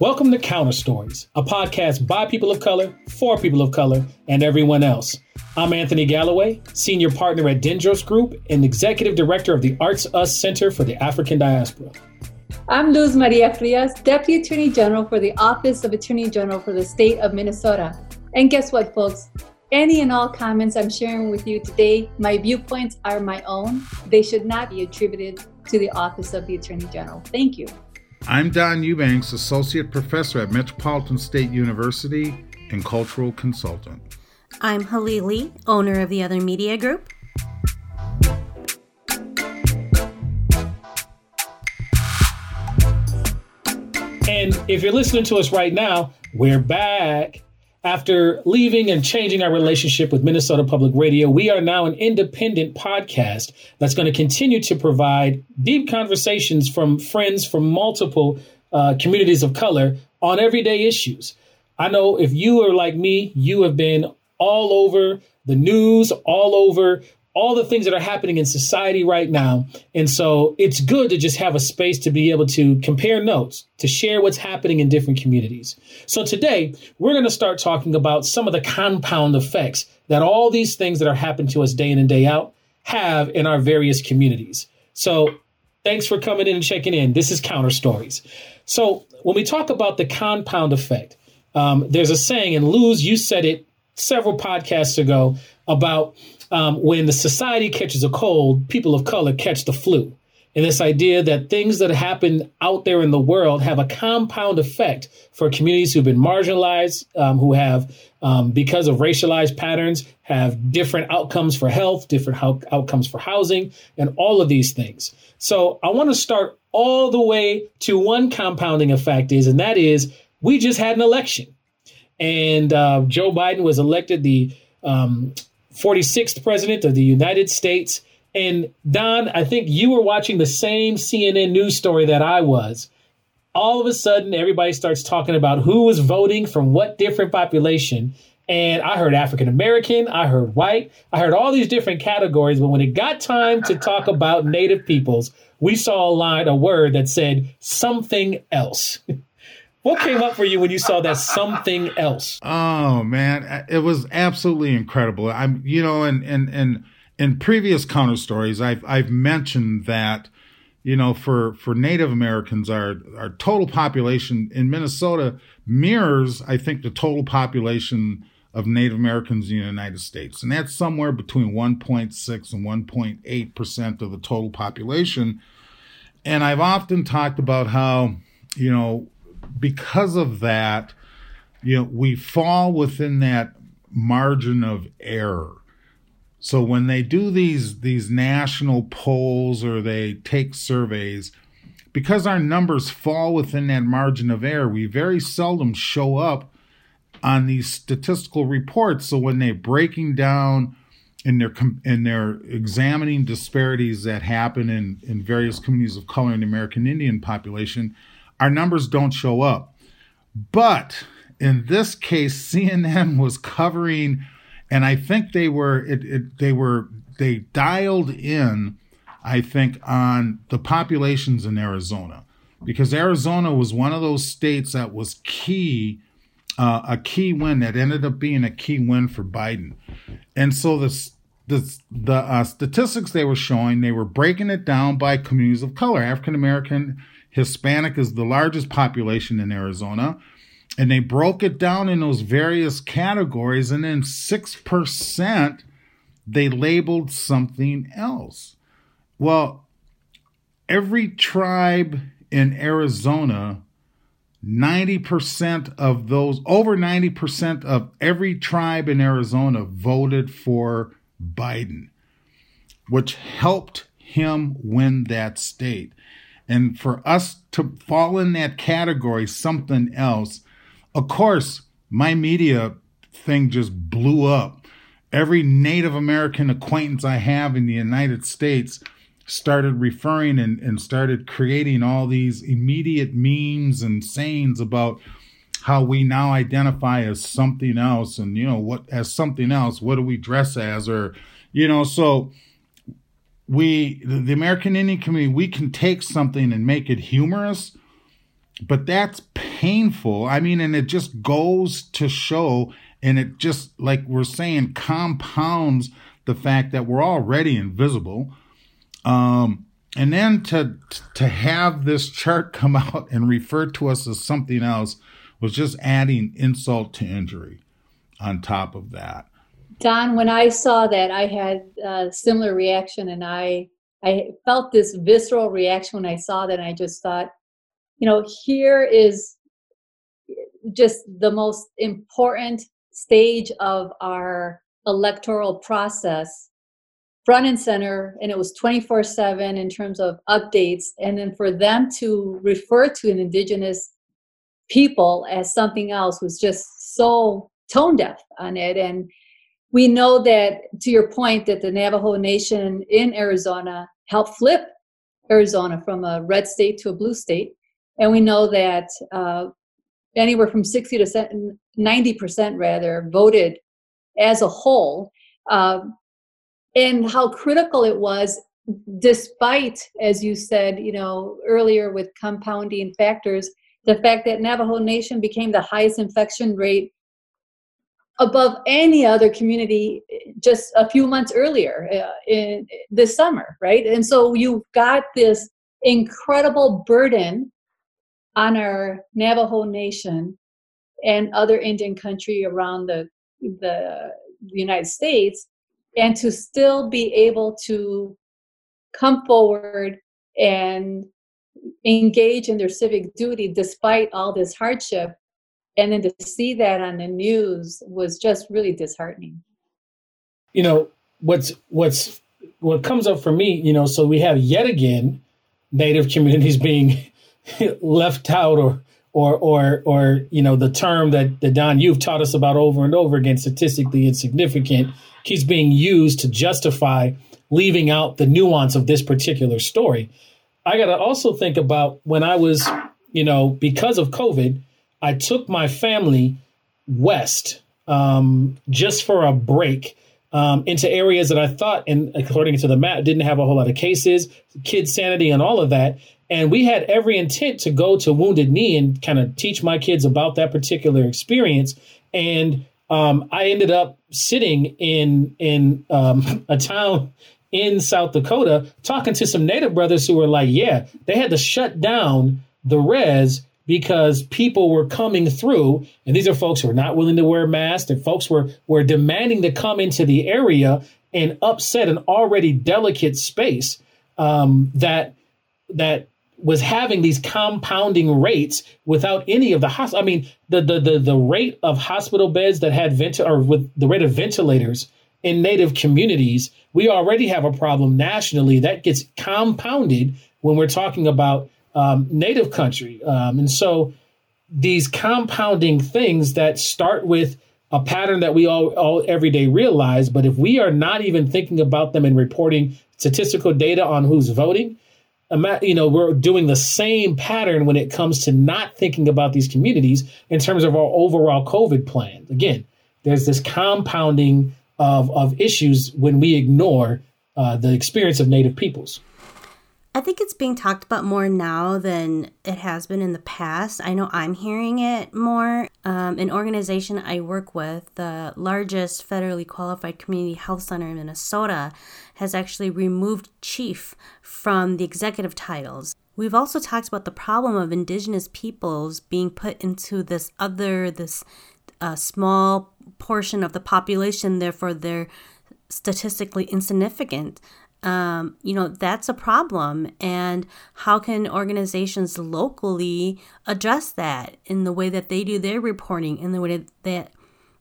Welcome to Counter Stories, a podcast by people of color, for people of color, and everyone else. I'm Anthony Galloway, senior partner at Dendros Group and executive director of the Arts Us Center for the African Diaspora. I'm Luz Maria Frias, Deputy Attorney General for the Office of Attorney General for the state of Minnesota. And guess what, folks? Any and all comments I'm sharing with you today, my viewpoints are my own. They should not be attributed to the Office of the Attorney General. Thank you. I'm Don Eubanks, Associate Professor at Metropolitan State University and Cultural Consultant. I'm Halili, owner of the Other Media Group. And if you're listening to us right now, we're back. After leaving and changing our relationship with Minnesota Public Radio, we are now an independent podcast that's going to continue to provide deep conversations from friends from multiple uh, communities of color on everyday issues. I know if you are like me, you have been all over the news, all over all the things that are happening in society right now. And so it's good to just have a space to be able to compare notes, to share what's happening in different communities. So today, we're going to start talking about some of the compound effects that all these things that are happening to us day in and day out have in our various communities. So thanks for coming in and checking in. This is Counter Stories. So when we talk about the compound effect, um, there's a saying, and Luz, you said it several podcasts ago about um, when the society catches a cold, people of color catch the flu. And this idea that things that happen out there in the world have a compound effect for communities who've been marginalized, um, who have, um, because of racialized patterns, have different outcomes for health, different ho- outcomes for housing, and all of these things. So I want to start all the way to one compounding effect is, and that is we just had an election. And uh, Joe Biden was elected the um, 46th president of the United States. And Don, I think you were watching the same CNN news story that I was. All of a sudden, everybody starts talking about who was voting from what different population. And I heard African American, I heard white, I heard all these different categories. But when it got time to talk about Native peoples, we saw a line, a word that said something else. What came up for you when you saw that something else? Oh man, it was absolutely incredible. I'm, you know, and and and in previous counter stories, I've I've mentioned that, you know, for for Native Americans, our our total population in Minnesota mirrors, I think, the total population of Native Americans in the United States, and that's somewhere between 1.6 and 1.8 percent of the total population. And I've often talked about how, you know because of that, you know, we fall within that margin of error. So when they do these these national polls or they take surveys, because our numbers fall within that margin of error, we very seldom show up on these statistical reports. So when they're breaking down and they're and they're examining disparities that happen in in various communities of color in the American Indian population, our numbers don't show up. But in this case, CNN was covering, and I think they were it, it, they were they dialed in, I think, on the populations in Arizona, because Arizona was one of those states that was key, uh, a key win that ended up being a key win for Biden, and so the the the uh, statistics they were showing, they were breaking it down by communities of color, African American Hispanic is the largest population in Arizona. And they broke it down in those various categories. And then 6% they labeled something else. Well, every tribe in Arizona, 90% of those, over 90% of every tribe in Arizona voted for Biden, which helped him win that state. And for us to fall in that category, something else, of course, my media thing just blew up. Every Native American acquaintance I have in the United States started referring and, and started creating all these immediate memes and sayings about how we now identify as something else and you know what as something else. What do we dress as? Or you know so we the American Indian community we can take something and make it humorous, but that's painful. I mean, and it just goes to show, and it just, like we're saying, compounds the fact that we're already invisible. Um, and then to to have this chart come out and refer to us as something else was just adding insult to injury on top of that. Don, when I saw that, I had a similar reaction, and I I felt this visceral reaction when I saw that. And I just thought, you know, here is just the most important stage of our electoral process front and center and it was 24 7 in terms of updates and then for them to refer to an indigenous people as something else was just so tone deaf on it and we know that to your point that the navajo nation in arizona helped flip arizona from a red state to a blue state. And we know that uh, anywhere from 60 to 90 percent rather voted as a whole uh, and how critical it was despite as you said you know earlier with compounding factors the fact that navajo nation became the highest infection rate above any other community just a few months earlier uh, in this summer right? And so you've got this incredible burden on our navajo nation and other indian country around the the united states and to still be able to come forward and engage in their civic duty despite all this hardship and then to see that on the news was just really disheartening you know what's what's what comes up for me you know so we have yet again native communities being left out or or or or you know the term that, that Don you've taught us about over and over again statistically insignificant keeps being used to justify leaving out the nuance of this particular story. I got to also think about when I was, you know, because of COVID, I took my family west um, just for a break um, into areas that I thought, and according to the map, didn't have a whole lot of cases, kid sanity, and all of that. And we had every intent to go to Wounded Knee and kind of teach my kids about that particular experience. And um, I ended up sitting in in um, a town in South Dakota talking to some Native brothers who were like, "Yeah, they had to shut down the res." Because people were coming through, and these are folks who are not willing to wear masks, and folks were were demanding to come into the area and upset an already delicate space um, that that was having these compounding rates without any of the hospital. I mean, the, the the the rate of hospital beds that had vent or with the rate of ventilators in native communities, we already have a problem nationally that gets compounded when we're talking about um, native country, um, and so these compounding things that start with a pattern that we all, all every day realize, but if we are not even thinking about them and reporting statistical data on who's voting you know, we're doing the same pattern when it comes to not thinking about these communities in terms of our overall COVID plan. Again, there's this compounding of, of issues when we ignore uh, the experience of Native peoples. I think it's being talked about more now than it has been in the past. I know I'm hearing it more. Um, an organization I work with, the largest federally qualified community health center in Minnesota, has actually removed chief from the executive titles. We've also talked about the problem of indigenous peoples being put into this other, this uh, small portion of the population, therefore, they're statistically insignificant um, you know that's a problem. And how can organizations locally address that in the way that they do their reporting in the way that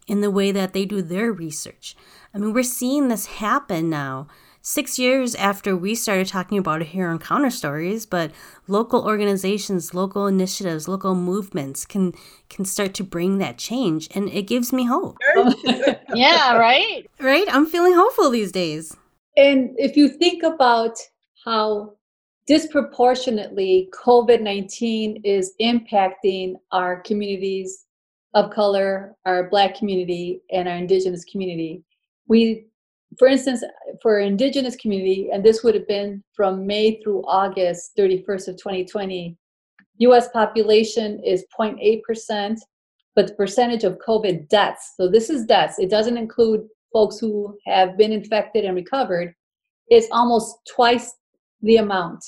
in the way that they do their research? I mean we're seeing this happen now. Six years after we started talking about it here on counter stories but local organizations local initiatives local movements can can start to bring that change. And it gives me hope. Yeah right? Right? I'm feeling hopeful these days and if you think about how disproportionately COVID 19 is impacting our communities of color, our Black community, and our Indigenous community, we, for instance, for Indigenous community, and this would have been from May through August 31st of 2020, US population is 0.8%, but the percentage of COVID deaths, so this is deaths, it doesn't include folks who have been infected and recovered, is almost twice the amount.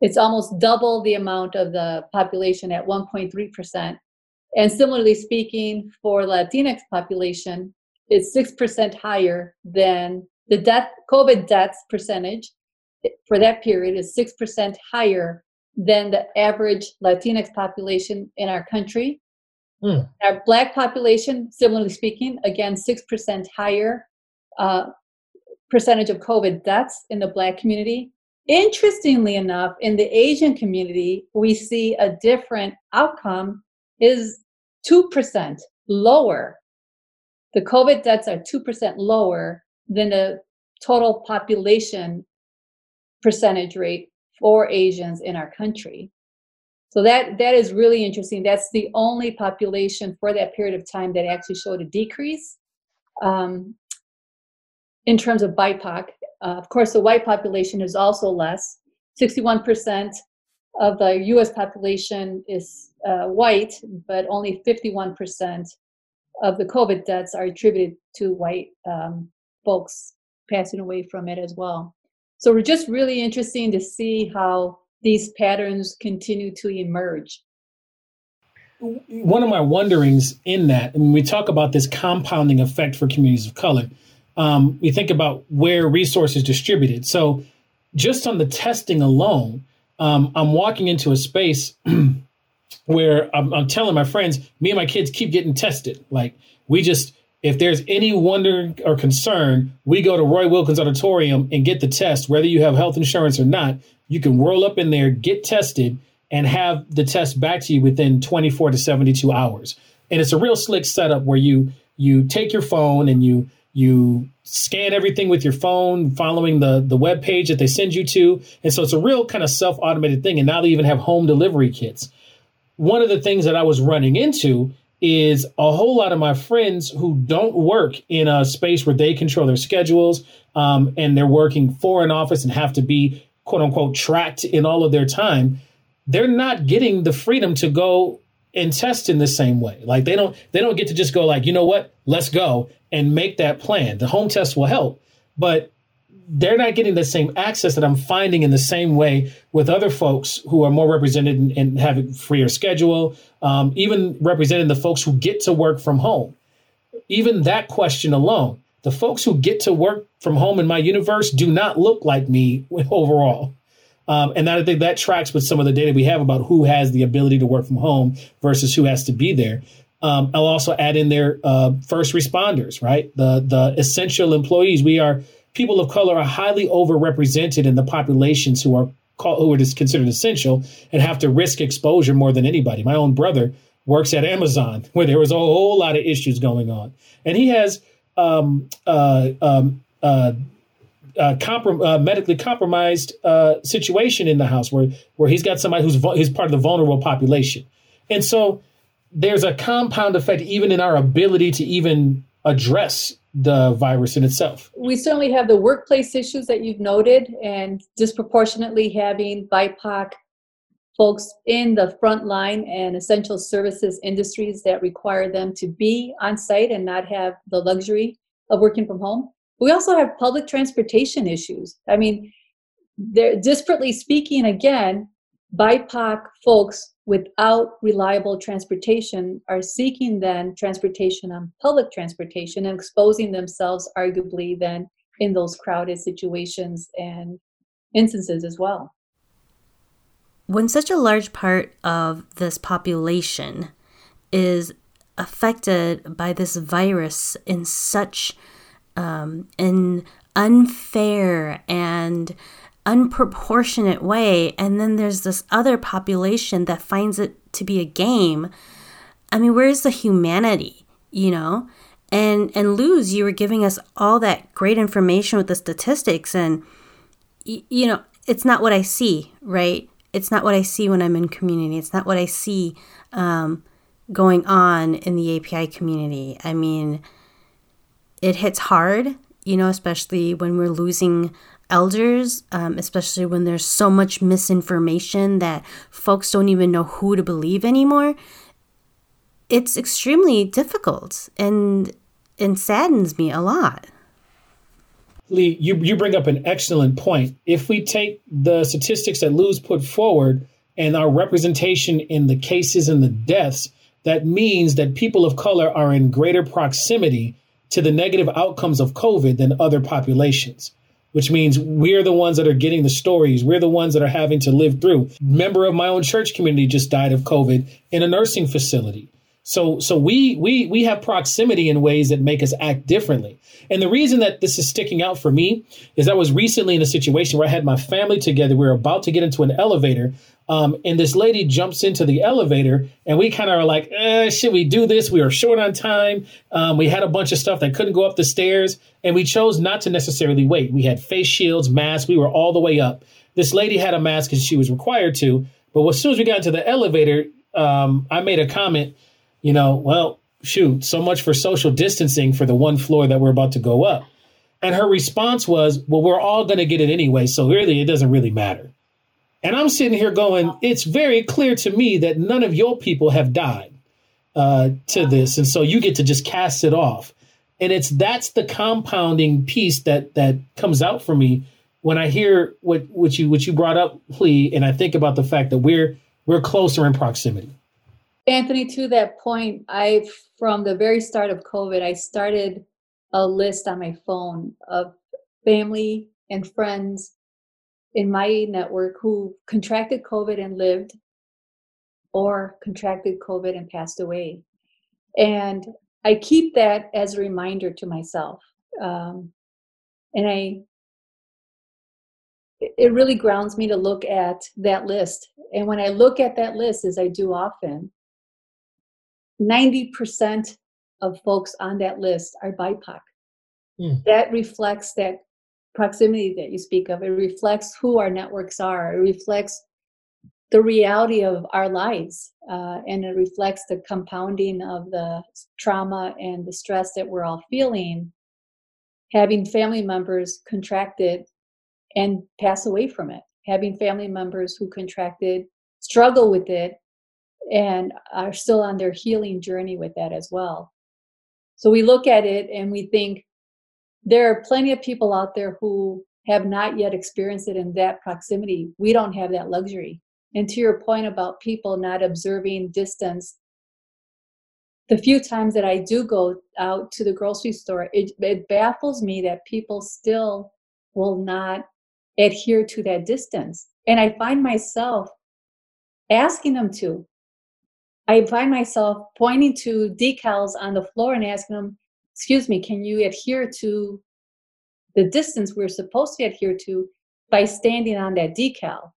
It's almost double the amount of the population at 1.3%. And similarly speaking, for Latinx population, it's 6% higher than the death COVID deaths percentage for that period is 6% higher than the average Latinx population in our country. Mm. Our black population, similarly speaking, again, 6% higher uh, percentage of COVID deaths in the black community. Interestingly enough, in the Asian community, we see a different outcome is 2% lower. The COVID deaths are 2% lower than the total population percentage rate for Asians in our country. So that that is really interesting. That's the only population for that period of time that actually showed a decrease um, in terms of BIPOC. Uh, of course, the white population is also less. 61% of the U.S. population is uh, white, but only 51% of the COVID deaths are attributed to white um, folks passing away from it as well. So we're just really interesting to see how these patterns continue to emerge. One of my wonderings in that, when we talk about this compounding effect for communities of color, um, we think about where resources distributed. So just on the testing alone, um, I'm walking into a space where I'm, I'm telling my friends, me and my kids keep getting tested. Like we just if there's any wonder or concern, we go to Roy Wilkins Auditorium and get the test, whether you have health insurance or not. You can roll up in there, get tested, and have the test back to you within 24 to 72 hours. And it's a real slick setup where you you take your phone and you you scan everything with your phone, following the the web page that they send you to. And so it's a real kind of self automated thing. And now they even have home delivery kits. One of the things that I was running into is a whole lot of my friends who don't work in a space where they control their schedules um, and they're working for an office and have to be quote unquote tracked in all of their time they're not getting the freedom to go and test in the same way. Like they don't they don't get to just go like you know what? Let's go and make that plan. The home test will help but they're not getting the same access that I'm finding in the same way with other folks who are more represented and, and have a freer schedule, um, even representing the folks who get to work from home. Even that question alone, the folks who get to work from home in my universe do not look like me overall. Um, and I think that tracks with some of the data we have about who has the ability to work from home versus who has to be there. Um, I'll also add in there uh, first responders, right? The the essential employees. We are people of color are highly overrepresented in the populations who are called, who are considered essential and have to risk exposure more than anybody. My own brother works at Amazon, where there was a whole lot of issues going on, and he has um, uh, um, uh, uh, comprom- uh, medically compromised uh, situation in the house where where he's got somebody who's vo- who's part of the vulnerable population, and so there's a compound effect even in our ability to even address the virus in itself. We certainly have the workplace issues that you've noted, and disproportionately having BIPOC folks in the front line and essential services industries that require them to be on site and not have the luxury of working from home. We also have public transportation issues. I mean, they're disparately speaking, again, BIPOC folks without reliable transportation are seeking then transportation on public transportation and exposing themselves arguably then in those crowded situations and instances as well. When such a large part of this population is affected by this virus in such um, an unfair and unproportionate way and then there's this other population that finds it to be a game. I mean where's the humanity you know? And and luz you were giving us all that great information with the statistics and you know it's not what i see right? It's not what i see when i'm in community. It's not what i see um, going on in the api community. I mean it hits hard you know especially when we're losing elders, um, especially when there's so much misinformation that folks don't even know who to believe anymore, it's extremely difficult and and saddens me a lot. Lee, you, you bring up an excellent point. If we take the statistics that Luz put forward and our representation in the cases and the deaths, that means that people of color are in greater proximity to the negative outcomes of COVID than other populations, which means we're the ones that are getting the stories. We're the ones that are having to live through. Member of my own church community just died of COVID in a nursing facility. So so we we we have proximity in ways that make us act differently. And the reason that this is sticking out for me is I was recently in a situation where I had my family together. We were about to get into an elevator. Um, and this lady jumps into the elevator, and we kind of are like, eh, should we do this? We were short on time. Um, we had a bunch of stuff that couldn't go up the stairs, and we chose not to necessarily wait. We had face shields, masks, we were all the way up. This lady had a mask because she was required to, but as soon as we got into the elevator, um, I made a comment you know, well, shoot, so much for social distancing for the one floor that we're about to go up. And her response was, well, we're all going to get it anyway. So really, it doesn't really matter. And I'm sitting here going, it's very clear to me that none of your people have died uh, to this. And so you get to just cast it off. And it's that's the compounding piece that that comes out for me when I hear what what you what you brought up, Lee, and I think about the fact that we're we're closer in proximity. Anthony, to that point, I from the very start of COVID, I started a list on my phone of family and friends in my network who contracted COVID and lived or contracted COVID and passed away. And I keep that as a reminder to myself. Um, and I, it really grounds me to look at that list. And when I look at that list, as I do often, 90% of folks on that list are BIPOC. Mm. That reflects that proximity that you speak of. It reflects who our networks are. It reflects the reality of our lives. Uh, and it reflects the compounding of the trauma and the stress that we're all feeling. Having family members contracted and pass away from it, having family members who contracted struggle with it and are still on their healing journey with that as well. So we look at it and we think there are plenty of people out there who have not yet experienced it in that proximity. We don't have that luxury. And to your point about people not observing distance, the few times that I do go out to the grocery store, it, it baffles me that people still will not adhere to that distance. And I find myself asking them to. I find myself pointing to decals on the floor and asking them, excuse me, can you adhere to the distance we're supposed to adhere to by standing on that decal?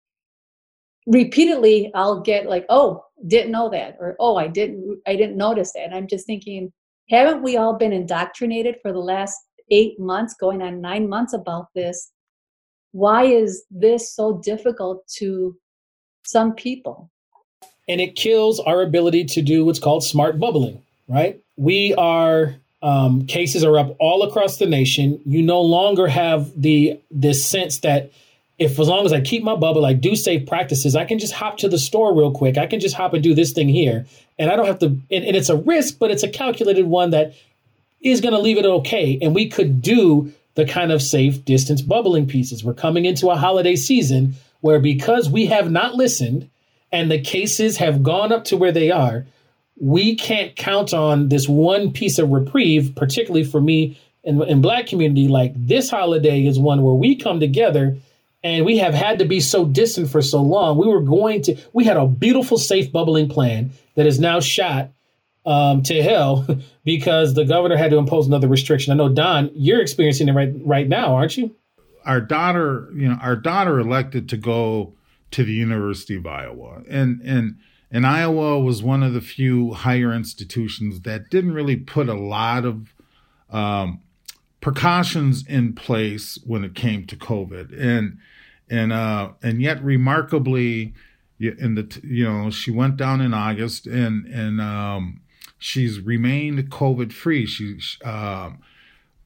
Repeatedly, I'll get like, oh, didn't know that, or oh, I didn't, I didn't notice that. And I'm just thinking, haven't we all been indoctrinated for the last eight months, going on nine months about this? Why is this so difficult to some people? And it kills our ability to do what's called smart bubbling, right? We are um, cases are up all across the nation. You no longer have the this sense that if as long as I keep my bubble, I do safe practices, I can just hop to the store real quick. I can just hop and do this thing here, and I don't have to. And, and it's a risk, but it's a calculated one that is going to leave it okay. And we could do the kind of safe distance bubbling pieces. We're coming into a holiday season where because we have not listened and the cases have gone up to where they are, we can't count on this one piece of reprieve, particularly for me in, in black community. Like this holiday is one where we come together and we have had to be so distant for so long. We were going to, we had a beautiful, safe bubbling plan that is now shot um, to hell because the governor had to impose another restriction. I know, Don, you're experiencing it right right now, aren't you? Our daughter, you know, our daughter elected to go to the University of Iowa. And and and Iowa was one of the few higher institutions that didn't really put a lot of um, precautions in place when it came to COVID. And and uh, and yet remarkably, in the you know she went down in August and and um, she's remained COVID free. She um,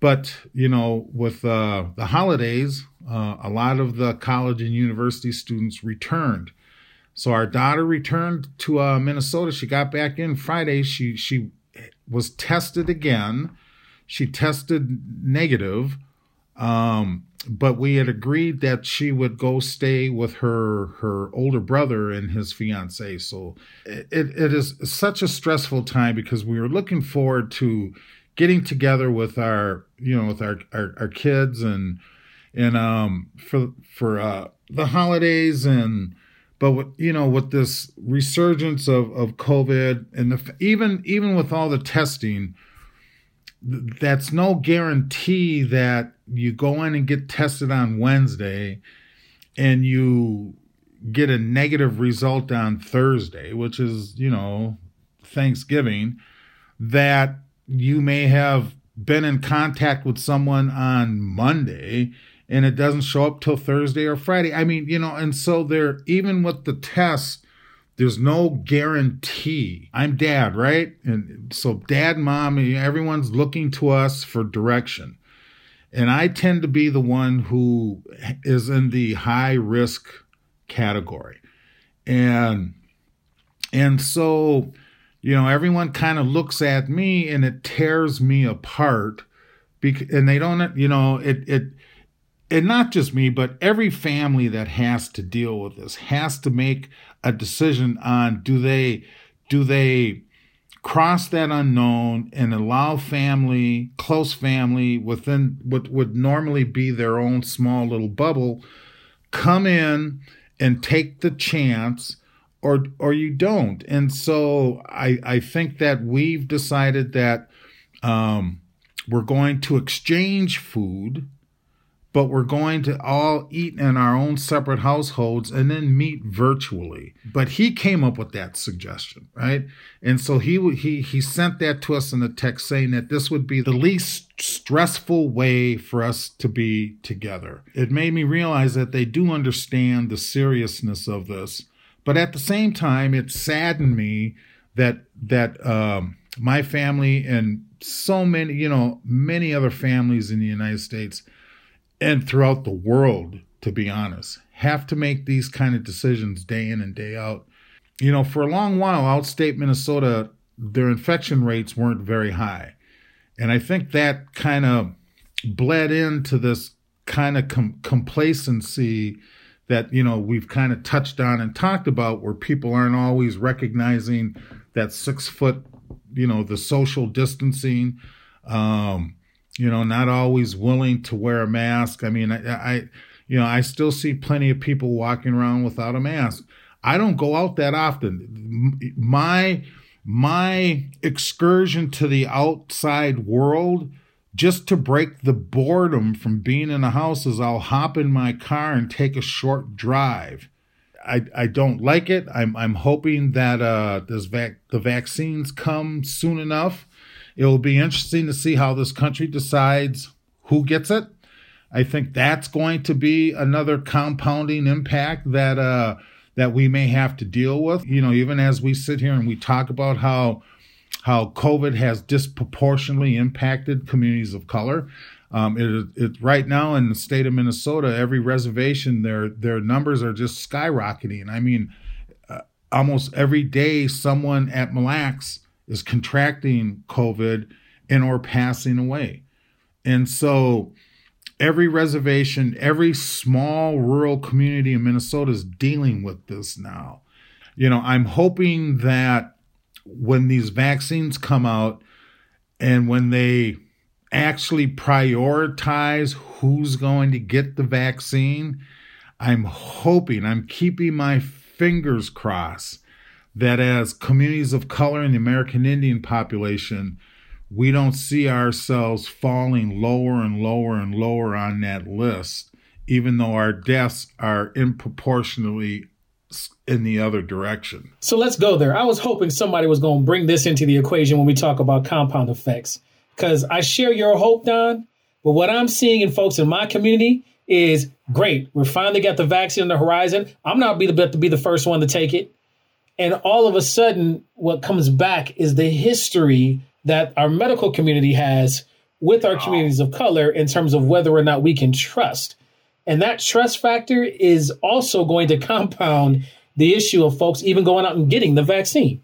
but you know, with uh, the holidays, uh, a lot of the college and university students returned. So our daughter returned to uh, Minnesota. She got back in Friday. She she was tested again. She tested negative, um, but we had agreed that she would go stay with her her older brother and his fiance. So it, it is such a stressful time because we were looking forward to getting together with our you know with our our, our kids and and um for for uh the holidays and but you know with this resurgence of of covid and the even even with all the testing that's no guarantee that you go in and get tested on Wednesday and you get a negative result on Thursday, which is, you know, Thanksgiving, that you may have been in contact with someone on Monday and it doesn't show up till Thursday or Friday. I mean, you know, and so there, even with the test, there's no guarantee. I'm dad, right? And so dad, mom, everyone's looking to us for direction. And I tend to be the one who is in the high risk category. And and so you know, everyone kind of looks at me and it tears me apart. Because, and they don't, you know, it, it, and not just me, but every family that has to deal with this has to make a decision on do they, do they cross that unknown and allow family, close family within what would normally be their own small little bubble, come in and take the chance or or you don't. And so I I think that we've decided that um, we're going to exchange food, but we're going to all eat in our own separate households and then meet virtually. But he came up with that suggestion, right? And so he he he sent that to us in a text saying that this would be the least stressful way for us to be together. It made me realize that they do understand the seriousness of this but at the same time, it saddened me that that um, my family and so many, you know, many other families in the United States and throughout the world, to be honest, have to make these kind of decisions day in and day out. You know, for a long while, outstate Minnesota, their infection rates weren't very high. And I think that kind of bled into this kind of com- complacency that you know we've kind of touched on and talked about where people aren't always recognizing that six foot you know the social distancing um you know not always willing to wear a mask i mean I, I you know i still see plenty of people walking around without a mask i don't go out that often my my excursion to the outside world just to break the boredom from being in the house is I'll hop in my car and take a short drive. I, I don't like it. I'm I'm hoping that uh this vac the vaccines come soon enough. It'll be interesting to see how this country decides who gets it. I think that's going to be another compounding impact that uh that we may have to deal with. You know, even as we sit here and we talk about how how COVID has disproportionately impacted communities of color. Um, it, it, right now in the state of Minnesota, every reservation, their their numbers are just skyrocketing. I mean, uh, almost every day, someone at Mille Lacs is contracting COVID and or passing away, and so every reservation, every small rural community in Minnesota is dealing with this now. You know, I'm hoping that when these vaccines come out and when they actually prioritize who's going to get the vaccine, I'm hoping, I'm keeping my fingers crossed that as communities of color in the American Indian population, we don't see ourselves falling lower and lower and lower on that list, even though our deaths are disproportionately in the other direction. So let's go there. I was hoping somebody was going to bring this into the equation when we talk about compound effects, because I share your hope, Don. But what I'm seeing in folks in my community is great. We're finally got the vaccine on the horizon. I'm not be the to be the first one to take it. And all of a sudden, what comes back is the history that our medical community has with our communities of color in terms of whether or not we can trust. And that trust factor is also going to compound the issue of folks even going out and getting the vaccine.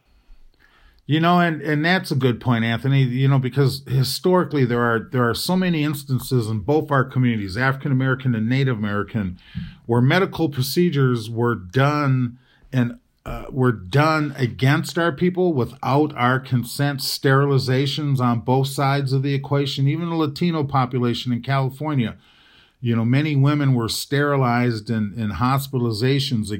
You know, and, and that's a good point, Anthony. You know, because historically there are there are so many instances in both our communities, African American and Native American, where medical procedures were done and uh, were done against our people without our consent. Sterilizations on both sides of the equation, even the Latino population in California. You know, many women were sterilized in, in hospitalizations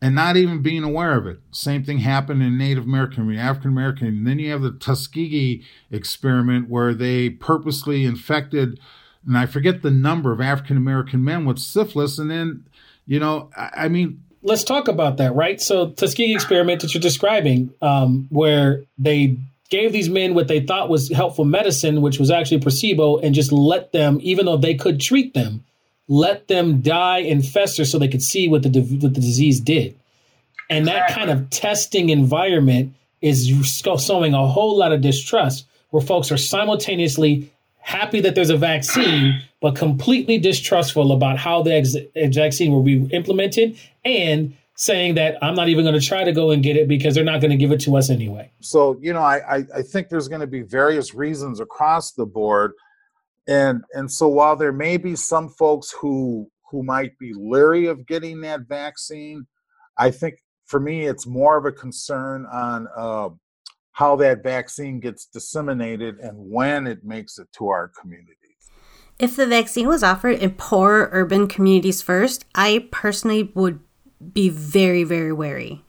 and not even being aware of it. Same thing happened in Native American, African American. And then you have the Tuskegee experiment where they purposely infected, and I forget the number of African American men with syphilis. And then, you know, I, I, mean, let's talk about that, right? So, Tuskegee experiment that you're describing, um, where they gave these men what they thought was helpful medicine, which was actually placebo, and just let them, even though they could treat them, let them die and fester so they could see what the what the disease did. And that kind of testing environment is sowing a whole lot of distrust where folks are simultaneously happy that there's a vaccine, but completely distrustful about how the ex- vaccine will be implemented and saying that I'm not even going to try to go and get it because they're not going to give it to us anyway. So, you know, I, I think there's going to be various reasons across the board and and so while there may be some folks who who might be leery of getting that vaccine i think for me it's more of a concern on uh, how that vaccine gets disseminated and when it makes it to our communities if the vaccine was offered in poor urban communities first i personally would be very very wary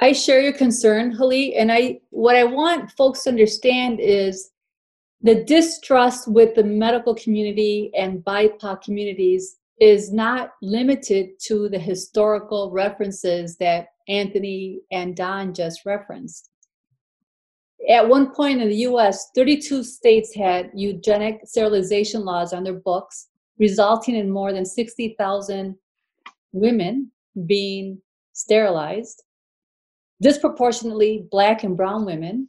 I share your concern, Hali, and I what I want folks to understand is the distrust with the medical community and BIPOC communities is not limited to the historical references that Anthony and Don just referenced. At one point in the US, 32 states had eugenic sterilization laws on their books, resulting in more than 60,000 women being sterilized, disproportionately Black and Brown women,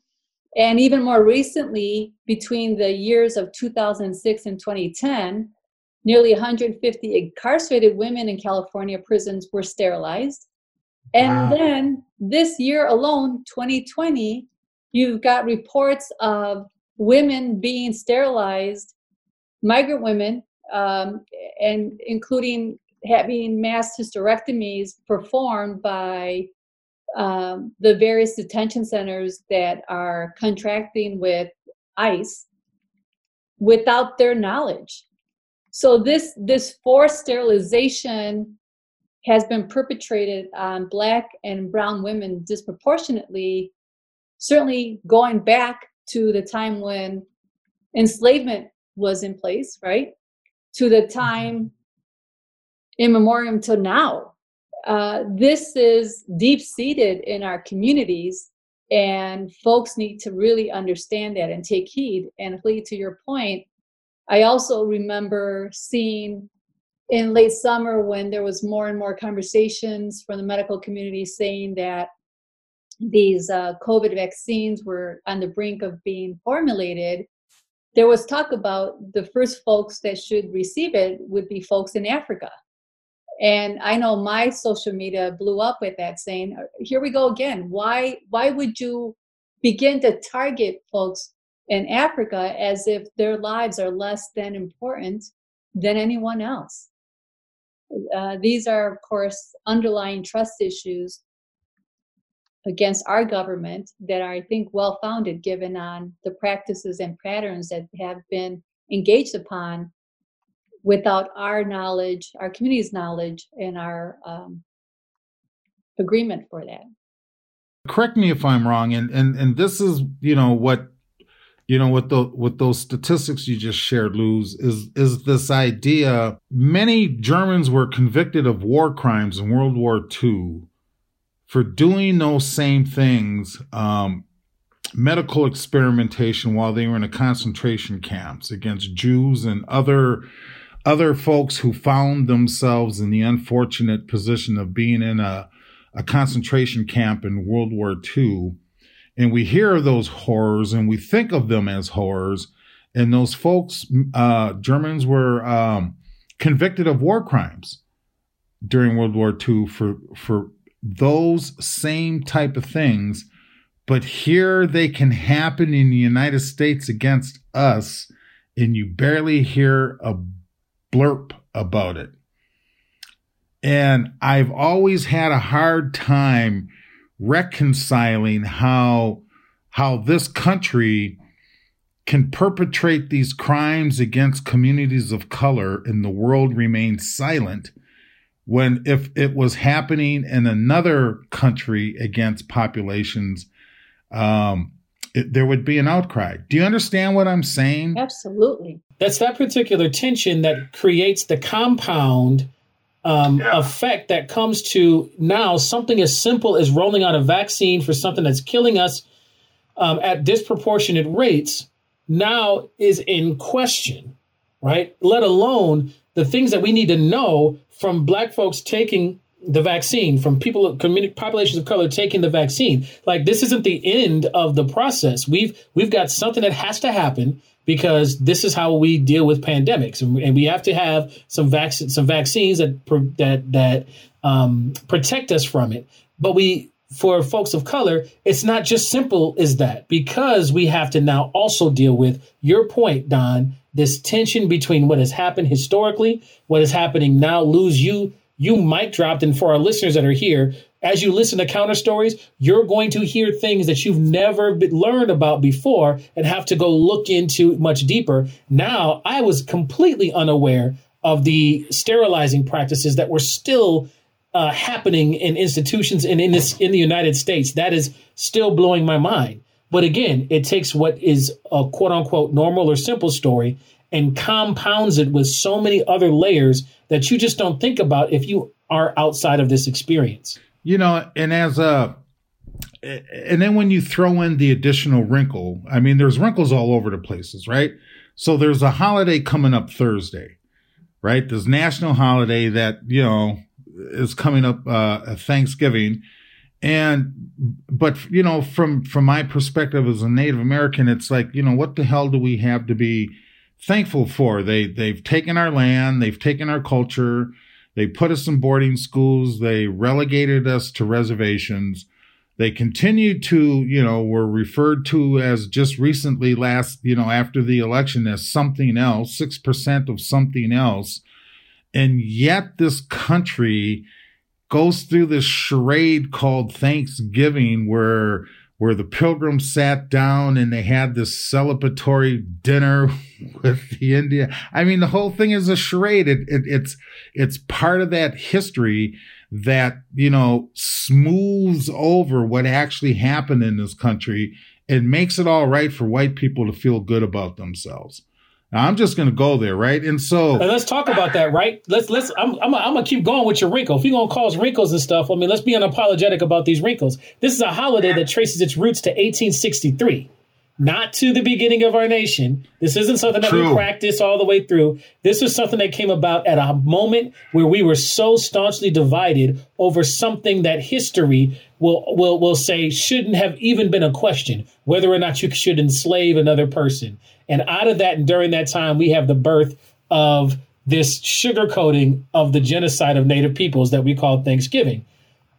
and even more recently, between the years of 2006 and 2010, nearly 150 incarcerated women in California prisons were sterilized. And wow. then this year alone, 2020, you've got reports of women being sterilized, migrant women, um, and including having mass hysterectomies performed by um, the various detention centers that are contracting with ICE without their knowledge. So this this forced sterilization has been perpetrated on black and brown women disproportionately, certainly going back to the time when enslavement was in place, right? To the mm-hmm. time in memoriam to now uh, this is deep seated in our communities, and folks need to really understand that and take heed. And lead to your point, I also remember seeing in late summer when there was more and more conversations from the medical community saying that these uh, COVID vaccines were on the brink of being formulated, there was talk about the first folks that should receive it would be folks in Africa. And I know my social media blew up with that saying, uh, here we go again. Why why would you begin to target folks in Africa as if their lives are less than important than anyone else? Uh, these are, of course, underlying trust issues against our government that are, I think, well founded given on the practices and patterns that have been engaged upon without our knowledge, our community's knowledge, and our um, agreement for that. Correct me if I'm wrong, and and and this is you know what you know with the with those statistics you just shared luz is is this idea many germans were convicted of war crimes in world war ii for doing those same things um, medical experimentation while they were in a concentration camps against jews and other other folks who found themselves in the unfortunate position of being in a, a concentration camp in World War II. And we hear those horrors and we think of them as horrors. and those folks, uh, Germans, were um, convicted of war crimes during World War II for for those same type of things. But here they can happen in the United States against us, and you barely hear a blurb about it. And I've always had a hard time reconciling how how this country can perpetrate these crimes against communities of color and the world remains silent when if it was happening in another country against populations um, it, there would be an outcry do you understand what i'm saying Absolutely. That's that particular tension that creates the compound um, Yeah. effect that comes to now something as simple as rolling out a vaccine for something that's killing us um, at disproportionate rates now is in question, right? Let alone the things that we need to know from black folks taking the vaccine, from people, community, populations of color taking the vaccine. Like this isn't the end of the process. We've we've got something that has to happen because this is how we deal with pandemics, and, we have to have some vac- some vaccines that that that um, protect us from it. But we for folks of color, it's not just simple as that because we have to now also deal with your point, Don, this tension between what has happened historically, what is happening now. Luz you, you mic dropped, and for our listeners that are here, as you listen to counter stories, you're going to hear things that you've never learned about before and have to go look into much deeper. Now, I was completely unaware of the sterilizing practices that were still uh, happening in institutions and in this in the United States. That is still blowing my mind. But again, it takes what is a quote unquote normal or simple story and compounds it with so many other layers that you just don't think about if you are outside of this experience. You know, and as a and then when you throw in the additional wrinkle, I mean, there's wrinkles all over the places, right? So there's a holiday coming up Thursday, right? There's national holiday that, you know, is coming up, uh, Thanksgiving. And, but, you know, from, from my perspective as a Native American, it's like, you know, what the hell do we have to be thankful for? They, they've taken our land, they've taken our culture, they put us in boarding schools, they relegated us to reservations they continue to, you know, were referred to as just recently last, you know, after the election as something else, 6% of something else. And yet this country goes through this charade called Thanksgiving where where the pilgrims sat down and they had this celebratory dinner with the Indian. I mean, the whole thing is a charade. It, it, it's it's part of that history that you know smooths over what actually happened in this country and makes it all right for white people to feel good about themselves. I'm just going to go there, right? And so And let's talk about that, right? Let's let's. I'm I'm, I'm gonna keep going with your wrinkle. If you're gonna cause wrinkles and stuff, I mean, let's be unapologetic about these wrinkles. This is a holiday that traces its roots to 1863, not to the beginning of our nation. This isn't something that we practice all the way through. This is something that came about at a moment where we were so staunchly divided over something that history will will will say shouldn't have even been a question whether or not you should enslave another person. And out of that and during that time, we have the birth of this sugarcoating of the genocide of Native peoples that we call Thanksgiving,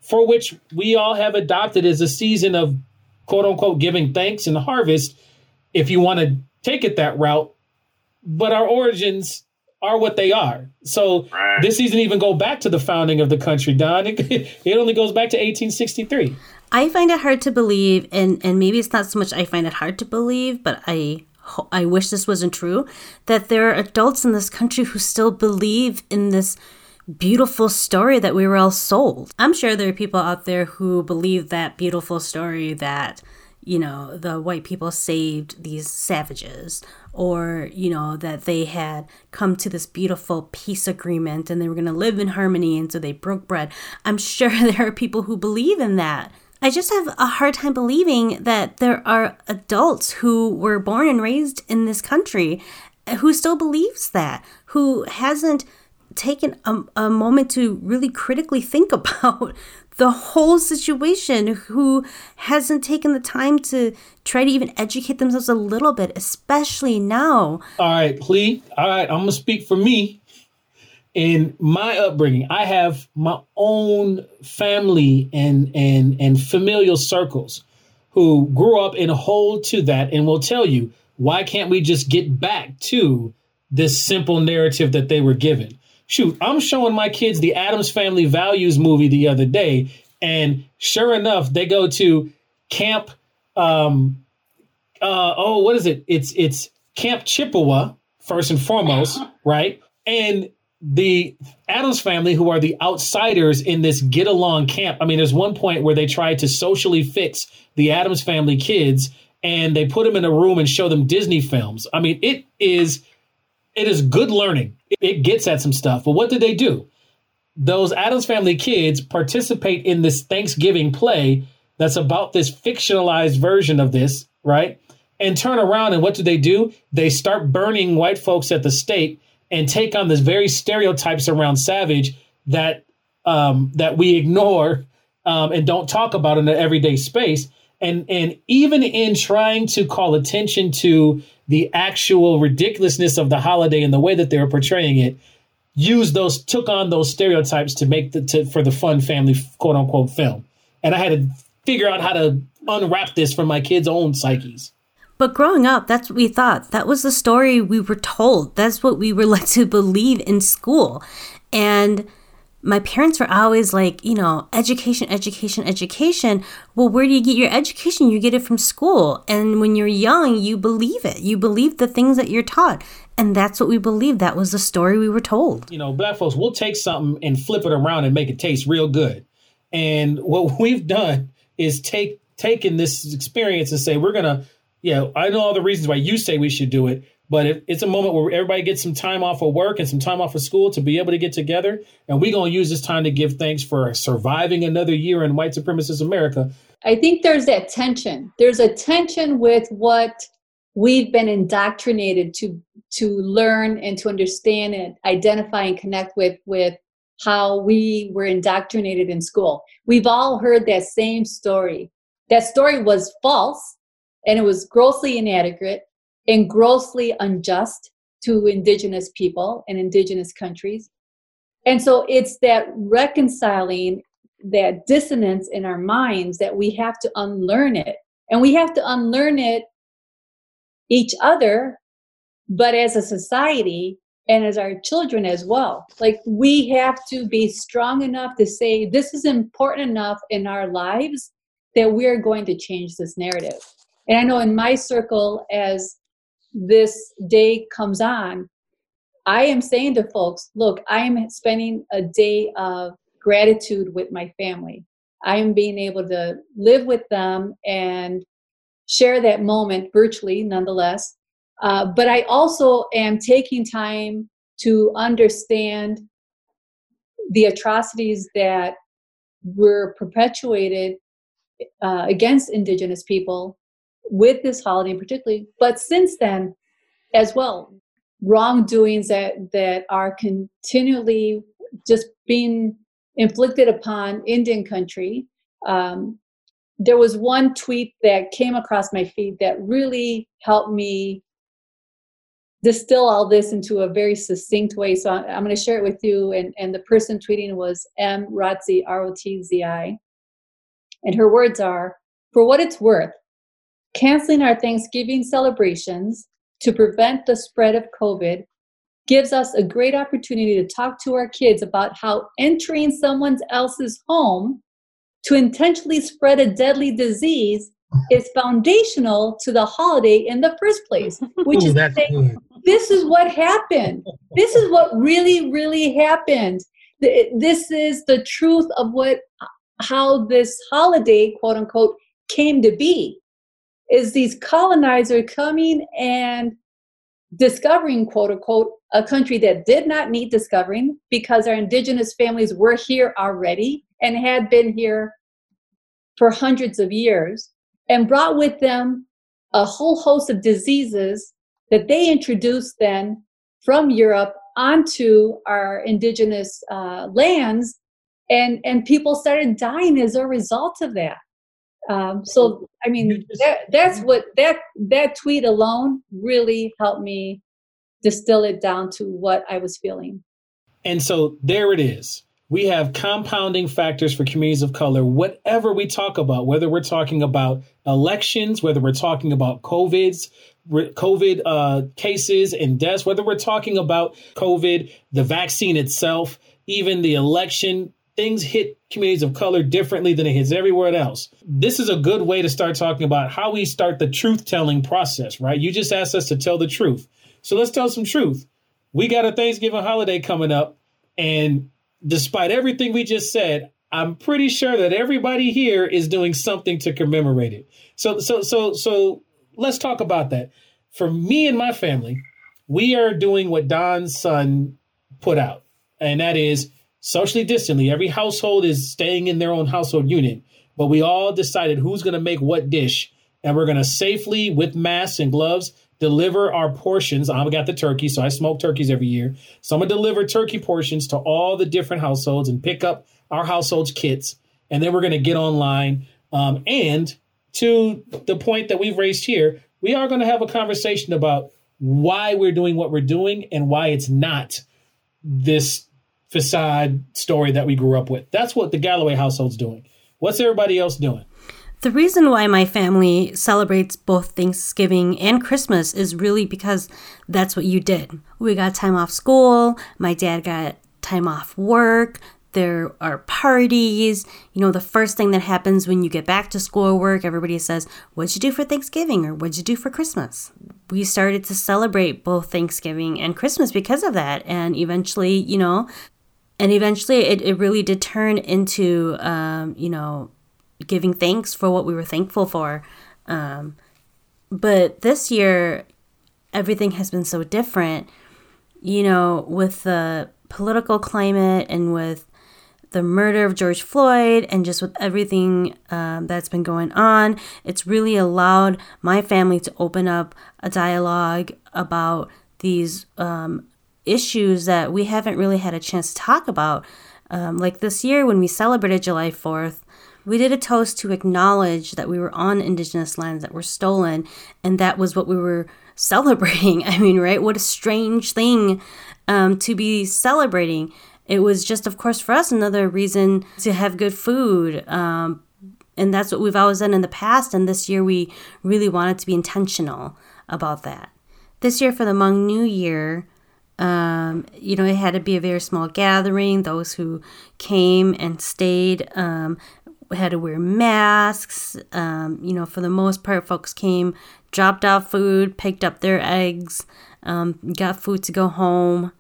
for which we all have adopted as a season of quote unquote giving thanks in the harvest, if you want to take it that route. But our origins are what they are. So Right. this doesn't even go back to the founding of the country, Don. It, it only goes back to 1863. I find it hard to believe, and and maybe it's not so much I find it hard to believe, but I I wish this wasn't true. That there are adults in this country who still believe in this beautiful story that we were all sold. I'm sure there are people out there who believe that beautiful story that you know the white people saved these savages or you know that they had come to this beautiful peace agreement and they were going to live in harmony and so they broke bread i'm sure there are people who believe in that i just have a hard time believing that there are adults who were born and raised in this country who still believes that who hasn't taken a, a moment to really critically think about the whole situation who hasn't taken the time to try to even educate themselves a little bit, especially now. All right, please. All right, I'm gonna speak for me. In my upbringing, I have my own family and and and familial circles who grew up and hold to that and will tell you why can't we just get back to this simple narrative that they were given? Shoot, I'm showing my kids the Addams Family Values movie the other day, and sure enough, they go to camp. Um, uh, oh, what is it? It's it's Camp Chippewa first and foremost, right? And the Addams family, who are the outsiders in this get along camp. I mean, there's one point where they try to socially fix the Addams family kids, and they put them in a room and show them Disney films. I mean, it is it is good learning. It gets at some stuff. But what did they do? Those Addams Family kids participate in this Thanksgiving play that's about this fictionalized version of this, right? And turn around and what do they do? They start burning white folks at the stake and take on this very stereotypes around Savage that um, that we ignore um, and don't talk about in the everyday space. And and even in trying to call attention to the actual ridiculousness of the holiday and the way that they were portraying it used those took on those stereotypes to make the to, for the fun family quote unquote film. And i had to figure out how to unwrap this from my kids own psyches. But growing up that's what we thought. That was the story we were told. That's what we were led to believe in school. And my parents were always like, you know, education, education, education. Well, where do you get your education? You get it from school. And when you're young, you believe it. You believe the things that you're taught. And that's what we believe. That was the story we were told. You know, black folks, we'll take something and flip it around and make it taste real good. And what we've done is take taken this experience and say, we're gonna, yeah, I know all the reasons why you say we should do it, but it, it's a moment where everybody gets some time off of work and some time off of school to be able to get together. And we're going to use this time to give thanks for surviving another year in white supremacist America. I think there's that tension. There's a tension with what we've been indoctrinated to to learn and to understand and identify and connect with with how we were indoctrinated in school. We've all heard that same story. That story was false and it was grossly inadequate and grossly unjust to indigenous people and indigenous countries. And so it's that reconciling that dissonance in our minds that we have to unlearn it. And we have to unlearn it each other, but as a society and as our children as well. Like we have to be strong enough to say, this is important enough in our lives that we're going to change this narrative. And I know in my circle, as this day comes on, I am saying to folks, look, I am spending a day of gratitude with my family. I am being able to live with them and share that moment virtually, nonetheless. Uh, but I also am taking time to understand the atrocities that were perpetuated uh, against Indigenous people with this holiday particularly but since then as well wrongdoings that that are continually just being inflicted upon indian country um, there was one tweet that came across my feed that really helped me distill all this into a very succinct way. So i'm, going to share it with you and, and the person tweeting was m. Rotzi r-o-t-z-i and her words are for what it's worth Canceling our Thanksgiving celebrations to prevent the spread of COVID gives us a great opportunity to talk to our kids about how entering someone else's home to intentionally spread a deadly disease is foundational to the holiday in the first place, which Ooh, is saying, this is what happened. This is what really, really happened. This is the truth of what how this holiday, quote unquote, came to be is these colonizers coming and discovering, quote unquote, a country that did not need discovering because our indigenous families were here already and had been here for hundreds of years and brought with them a whole host of diseases that they introduced then from Europe onto our indigenous uh, lands and and people started dying as a result of that. Um, so I mean, that, that's what that that tweet alone really helped me distill it down to what I was feeling. And so there it is. We have compounding factors for communities of color, whatever we talk about, whether we're talking about elections, whether we're talking about COVID's, COVID uh, cases and deaths, whether we're talking about COVID, the vaccine itself, even the election, things hit communities of color differently than it hits everywhere else. This is a good way to start talking about how we start the truth telling process, right? You just asked us to tell the truth. So let's tell some truth. We got a Thanksgiving holiday coming up, and despite everything we just said, I'm pretty sure that everybody here is doing something to commemorate it. So so so so let's talk about that. For me and my family, we are doing what Don's son put out, and that is socially distantly. Every household is staying in their own household unit, but we all decided who's going to make what dish, and we're going to safely, with masks and gloves, deliver our portions. I've got the turkey, so I smoke turkeys every year. So I'm gonna deliver turkey portions to all the different households and pick up our household's kits, and then we're gonna get online. Um, and to the point that we've raised here, we are gonna have a conversation about why we're doing what we're doing and why it's not this facade story that we grew up with. That's what the Galloway household's doing. What's everybody else doing? The reason why my family celebrates both Thanksgiving and Christmas is really because that's what you did. We got time off school, my dad got time off work, there are parties. You know, the first thing that happens when you get back to school or work, everybody says, What'd you do for Thanksgiving or what'd you do for Christmas? We started to celebrate both Thanksgiving and Christmas because of that. And eventually, you know, and eventually it, it really did turn into, um, you know, giving thanks for what we were thankful for. Um, but this year, everything has been so different. You know, with the political climate and with the murder of George Floyd and just with everything um, that's been going on, it's really allowed my family to open up a dialogue about these um, issues that we haven't really had a chance to talk about. Um, like this year, when we celebrated July 4th, we did a toast to acknowledge that we were on indigenous lands that were stolen, and that was what we were celebrating. I mean, right? What a strange thing um, to be celebrating. It was just, of course, for us, another reason to have good food. Um, and that's what we've always done in the past. And this year, we really wanted to be intentional about that. This year, for the Hmong New Year, um, you know, it had to be a very small gathering. Those who came and stayed um, had to wear masks. Um, you know, for the most part, folks came, dropped off food, picked up their eggs, um, got food to go home.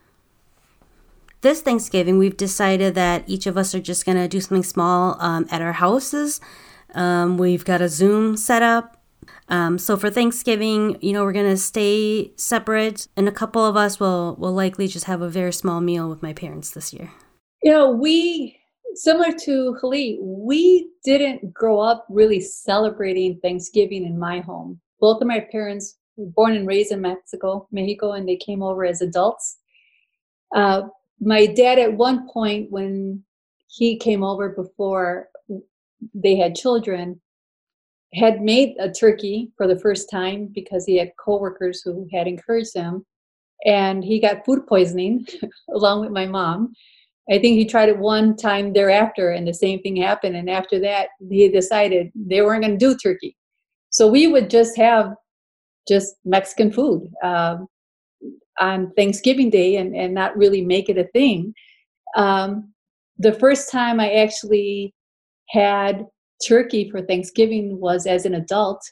This Thanksgiving, we've decided that each of us are just going to do something small um, at our houses. Um, we've got a Zoom set up. Um, so for Thanksgiving, you know, we're gonna stay separate, and a couple of us will will likely just have a very small meal with my parents this year. You know, we similar to Khalid, we didn't grow up really celebrating Thanksgiving in my home. Both of my parents were born and raised in Mexico, Mexico, and they came over as adults. Uh, my dad, at one point, when he came over before they had children, had made a turkey for the first time because he had coworkers who had encouraged him, and he got food poisoning along with my mom I think he tried it one time thereafter, and the same thing happened. And after that, he decided they weren't going to do turkey. So we would just have just Mexican food um, on Thanksgiving Day and, and not really make it a thing. Um, the first time I actually had turkey for Thanksgiving was as an adult.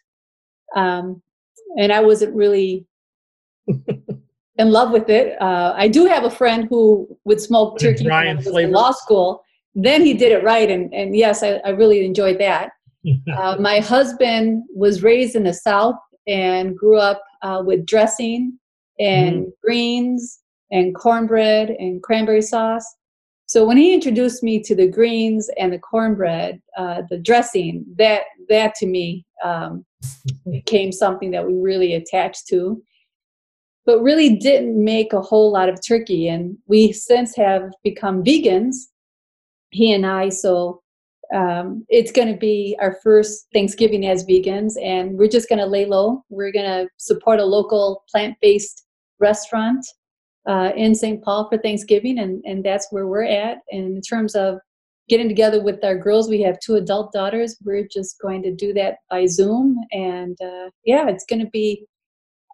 Um, and I wasn't really in love with it. Uh, I do have a friend who would smoke turkey when I was in law school. Then he did it right, and, and yes, I, I really enjoyed that. uh, my husband was raised in the South and grew up uh, with dressing and mm. greens and cornbread and cranberry sauce. So when he introduced me to the greens and the cornbread, uh, the dressing, that that to me um, became something that we really attached to but really didn't make a whole lot of turkey. And we since have become vegans. he and I. So um, it's going to be our first Thanksgiving as vegans, and we're just going to lay low. We're going to support a local plant based restaurant uh, in St. Paul for Thanksgiving, and, and that's where we're at. And in terms of getting together with our girls, we have two adult daughters. We're just going to do that by Zoom. And uh, yeah, it's going to be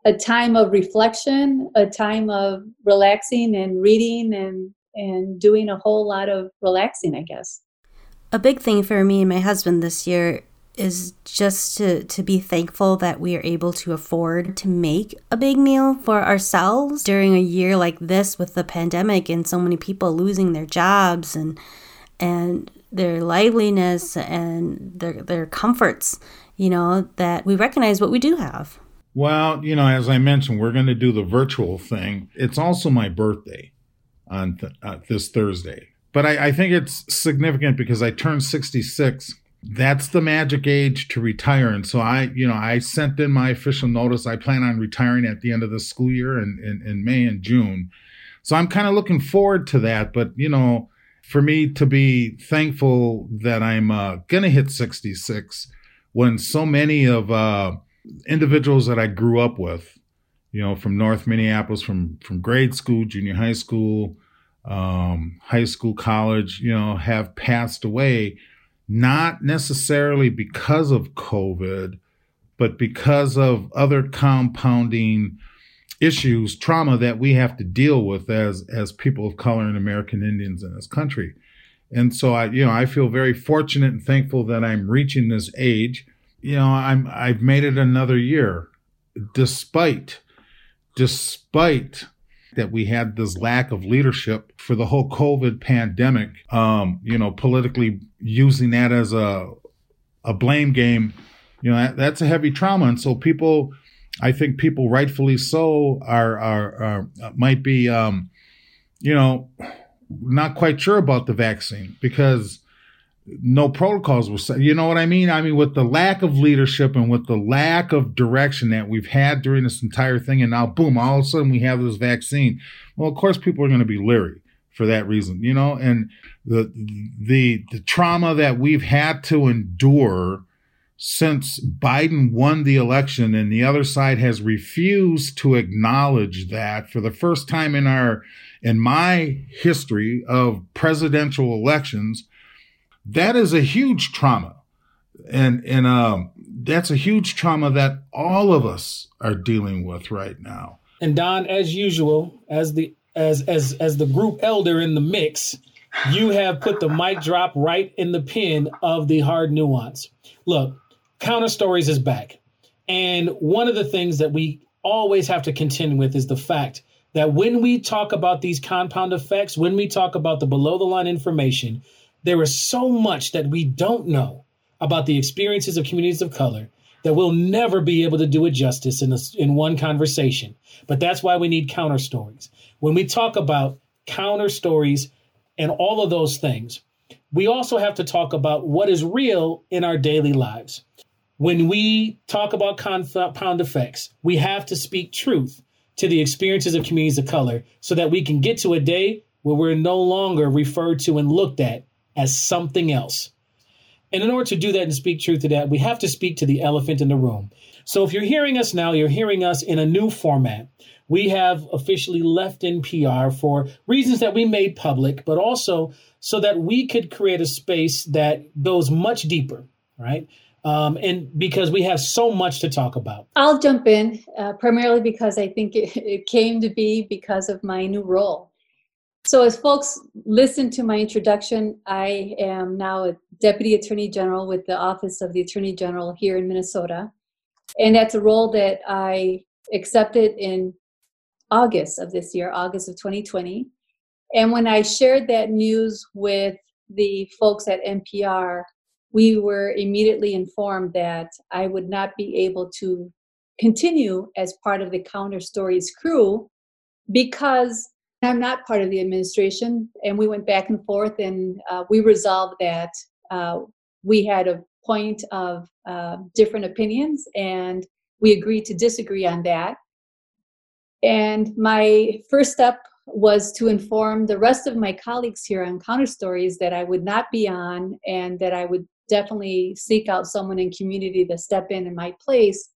a time of reflection, a time of relaxing and reading and, and doing a whole lot of relaxing, I guess a big thing for me and my husband this year is just to, to be thankful that we are able to afford to make a big meal for ourselves during a year like this with the pandemic and so many people losing their jobs and and their liveliness and their their comforts you know that we recognize what we do have. Well you know as i mentioned we're going to do the virtual thing. It's also my birthday on th- uh, this thursday. But I, I think it's significant because I turned 66 that's the magic age to retire. And so I, you know, I sent in my official notice. I plan on retiring at the end of the school year in, in, in May and June. So I'm kind of looking forward to that. But, you know, for me to be thankful that I'm uh, going to hit 66 when so many of uh, individuals that I grew up with, you know, from North Minneapolis, from, from grade school, junior high school, um, high school, college, you know, have passed away, not necessarily because of COVID, but because of other compounding issues, trauma that we have to deal with as as people of color and American Indians in this country. And so I, you know, I feel very fortunate and thankful that I'm reaching this age. You know, I'm I've made it another year, despite despite that we had this lack of leadership for the whole COVID pandemic. Um, you know, politically using that as a a blame game, you know, that, that's a heavy trauma, and so people, I think people rightfully so are are, are might be, um, you know, not quite sure about the vaccine because no protocols were set. You know what I mean? I mean, with the lack of leadership and with the lack of direction that we've had during this entire thing, and now boom, all of a sudden we have this vaccine. Well, of course, people are going to be leery for that reason, you know, and the the the trauma that we've had to endure since Biden won the election and the other side has refused to acknowledge that for the first time in our in my history of presidential elections that is a huge trauma. And, and, um, that's a huge trauma that all of us are dealing with right now. And Don, as usual, as the, as, as, as the group elder in the mix, you have put the mic drop right in the pin of the hard nuance. Look, Counter Stories is back. And one of the things that we always have to contend with is the fact that when we talk about these compound effects, when we talk about the below the line information, there is so much that we don't know about the experiences of communities of color that we'll never be able to do it justice in, a, in one conversation. But that's why we need counter stories. When we talk about counter stories and all of those things, we also have to talk about what is real in our daily lives. When we talk about compound effects, we have to speak truth to the experiences of communities of color so that we can get to a day where we're no longer referred to and looked at as something else. And in order to do that and speak truth to that, we have to speak to the elephant in the room. So if you're hearing us now, you're hearing us in a new format. We have officially left NPR for reasons that we made public, but also so that we could create a space that goes much deeper, right? Um, and because we have so much to talk about. I'll jump in uh, primarily because I think it, it came to be because of my new role. So, as folks listen to my introduction, I am now a Deputy Attorney General with the Office of the Attorney General here in Minnesota. And that's a role that I accepted in August of this year, August of 2020. And when I shared that news with the folks at NPR, we were immediately informed that I would not be able to continue as part of the Counter Stories crew because I'm not part of the administration, and we went back and forth, and uh, we resolved that uh, we had a point of uh, different opinions, and we agreed to disagree on that. And my first step was to inform the rest of my colleagues here on Counter Stories that I would not be on and that I would definitely seek out someone in community to step in in my place.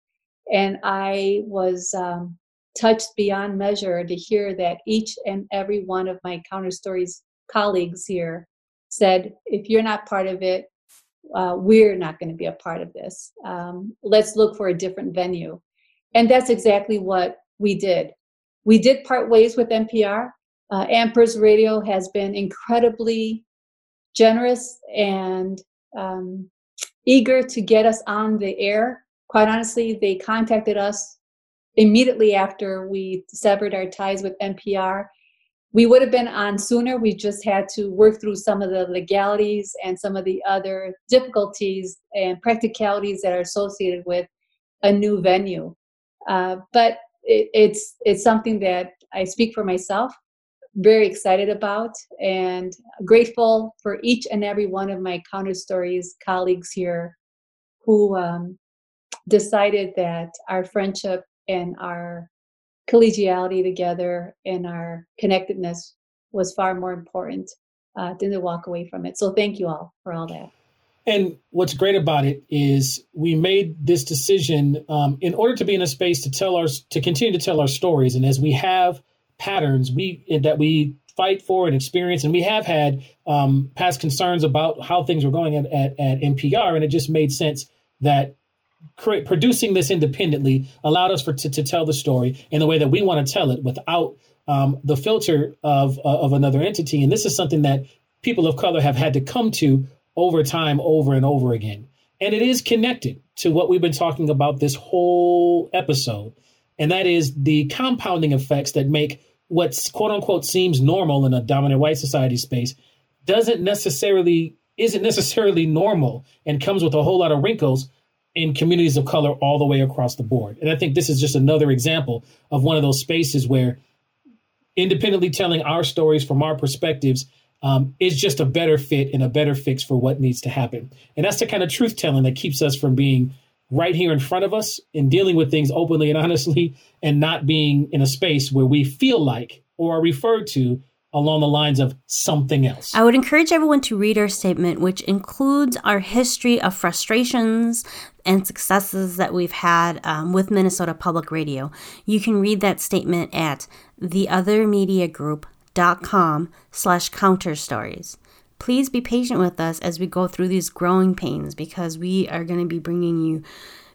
And I was um, touched beyond measure to hear that each and every one of my Counter Stories colleagues here said, if you're not part of it, uh, we're not going to be a part of this. Um, let's look for a different venue. And that's exactly what we did. We did part ways with NPR. Uh, Ampers Radio has been incredibly generous and um, eager to get us on the air. Quite honestly, they contacted us immediately after we severed our ties with NPR. We would have been on sooner. We just had to work through some of the legalities and some of the other difficulties and practicalities that are associated with a new venue. Uh, but it, it's it's something that I speak for myself. Very excited about and grateful for each and every one of my counter stories colleagues here who um, decided that our friendship and our collegiality together and our connectedness was far more important uh, than to walk away from it. So thank you all for all that. And what's great about it is we made this decision um, in order to be in a space to tell our to continue to tell our stories. And as we have patterns we that we fight for and experience, and we have had um, past concerns about how things were going at, at, at NPR, and it just made sense that create, producing this independently allowed us for to, to tell the story in the way that we want to tell it without um, the filter of uh, of another entity. And this is something that people of color have had to come to over time, over and over again. And it is connected to what we've been talking about this whole episode, and that is the compounding effects that make what quote unquote seems normal in a dominant white society space doesn't necessarily isn't necessarily normal and comes with a whole lot of wrinkles in communities of color all the way across the board. And I think this is just another example of one of those spaces where independently telling our stories from our perspectives um, is just a better fit and a better fix for what needs to happen. And that's the kind of truth telling that keeps us from being right here in front of us and dealing with things openly and honestly and not being in a space where we feel like or are referred to along the lines of something else. I would encourage everyone to read our statement, which includes our history of frustrations and successes that we've had um, with Minnesota Public Radio. You can read that statement at theothermediagroup.com slash counter stories. Please be patient with us as we go through these growing pains because we are going to be bringing you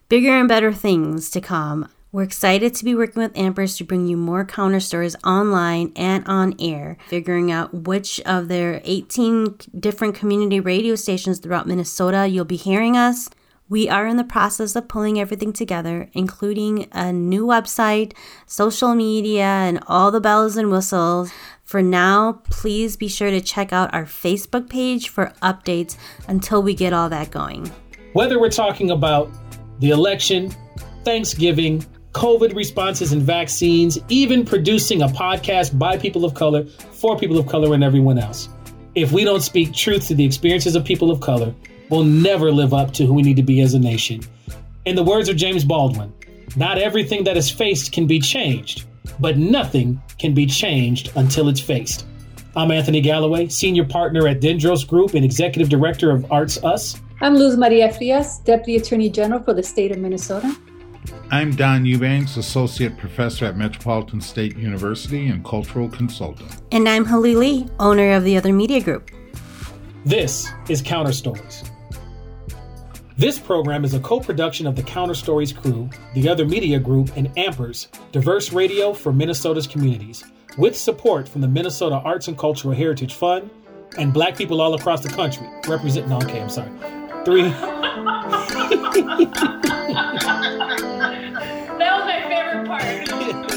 bigger and better things to come. We're excited to be working with Ampers to bring you more counter stories online and on air, figuring out which of their 18 different community radio stations throughout Minnesota you'll be hearing us. We are in the process of pulling everything together, including a new website, social media, and all the bells and whistles. For now, please be sure to check out our Facebook page for updates until we get all that going. Whether we're talking about the election, Thanksgiving, COVID responses and vaccines, even producing a podcast by people of color, for people of color, and everyone else. If we don't speak truth to the experiences of people of color, we'll never live up to who we need to be as a nation. In the words of James Baldwin, not everything that is faced can be changed, but nothing can be changed until it's faced. I'm Anthony Galloway, Senior Partner at Dendros Group and Executive Director of Arts Us. I'm Luz Maria Frias, Deputy Attorney General for the state of Minnesota. I'm Don Eubanks, Associate Professor at Metropolitan State University and Cultural Consultant. And I'm Halili, owner of the Other Media Group. This is Counter Stories. This program is a co production of the Counter Stories crew, the Other Media Group, and Ampers, diverse radio for Minnesota's communities, with support from the Minnesota Arts and Cultural Heritage Fund and black people all across the country representing. No, okay, I'm sorry. Three. part.